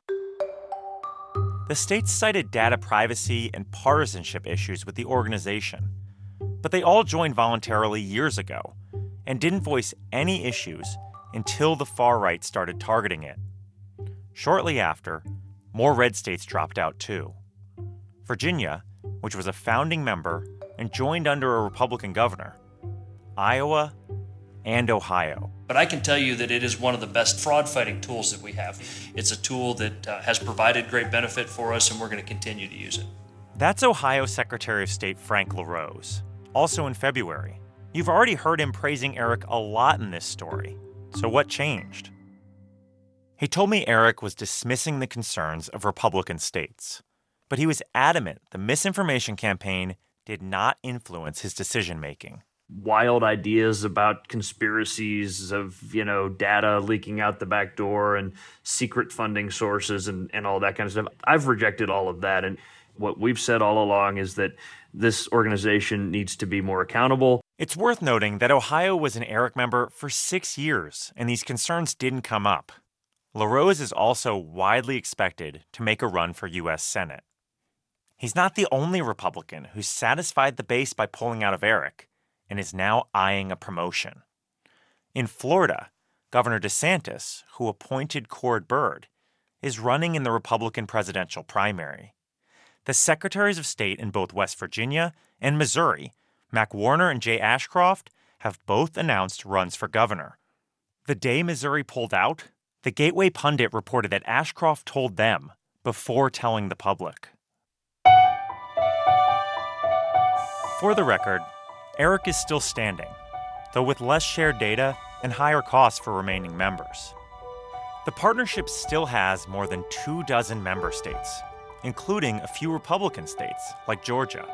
The states cited data privacy and partisanship issues with the organization, but they all joined voluntarily years ago and didn't voice any issues until the far right started targeting it. Shortly after, more red states dropped out too. Virginia, which was a founding member and joined under a Republican governor, Iowa, and Ohio. But I can tell you that it is one of the best fraud fighting tools that we have. It's a tool that uh, has provided great benefit for us, and we're going to continue to use it. That's Ohio Secretary of State Frank LaRose. Also in February. You've already heard him praising Eric a lot in this story. So, what changed? He told me Eric was dismissing the concerns of Republican states, but he was adamant the misinformation campaign did not influence his decision making. Wild ideas about conspiracies of, you know, data leaking out the back door and secret funding sources and, and all that kind of stuff. I've rejected all of that. And what we've said all along is that this organization needs to be more accountable. It's worth noting that Ohio was an ERIC member for six years, and these concerns didn't come up. LaRose is also widely expected to make a run for U.S. Senate. He's not the only Republican who's satisfied the base by pulling out of ERIC and is now eyeing a promotion. In Florida, Governor DeSantis, who appointed Cord Byrd, is running in the Republican presidential primary. The secretaries of state in both West Virginia and Missouri, Mac Warner and Jay Ashcroft, have both announced runs for governor. The day Missouri pulled out, the Gateway Pundit reported that Ashcroft told them before telling the public. For the record, ERIC is still standing, though with less shared data and higher costs for remaining members. The partnership still has more than two dozen member states, including a few Republican states like Georgia.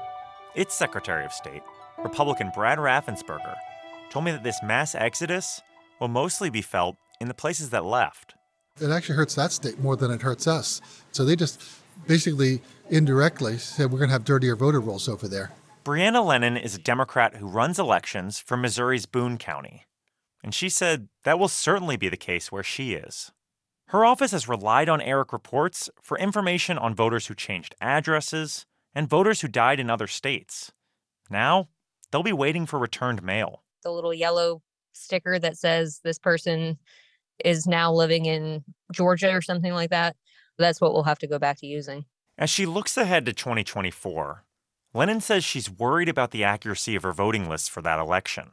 Its Secretary of State, Republican Brad Raffensperger, told me that this mass exodus will mostly be felt in the places that left. It actually hurts that state more than it hurts us. So they just basically indirectly said we're going to have dirtier voter rolls over there. Brianna Lennon is a Democrat who runs elections for Missouri's Boone County. And she said that will certainly be the case where she is. Her office has relied on ERIC reports for information on voters who changed addresses and voters who died in other states. Now, they'll be waiting for returned mail. The little yellow sticker that says this person is now living in Georgia or something like that. That's what we'll have to go back to using. As she looks ahead to 2024, Lennon says she's worried about the accuracy of her voting lists for that election.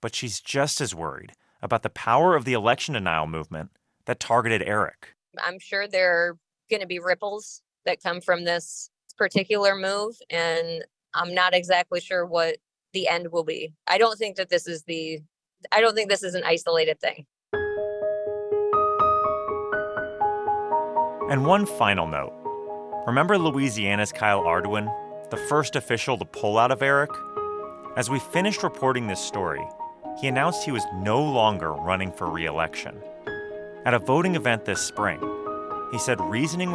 But she's just as worried about the power of the election denial movement that targeted ERIC. I'm sure there are going to be ripples that come from this particular move, and I'm not exactly sure what the end will be. I don't think that this is the I don't think this is an isolated thing. And one final note. Remember Louisiana's Kyle Ardoin, the first official to pull out of ERIC? As we finished reporting this story, he announced he was no longer running for re election. At a voting event this spring, he said reasoning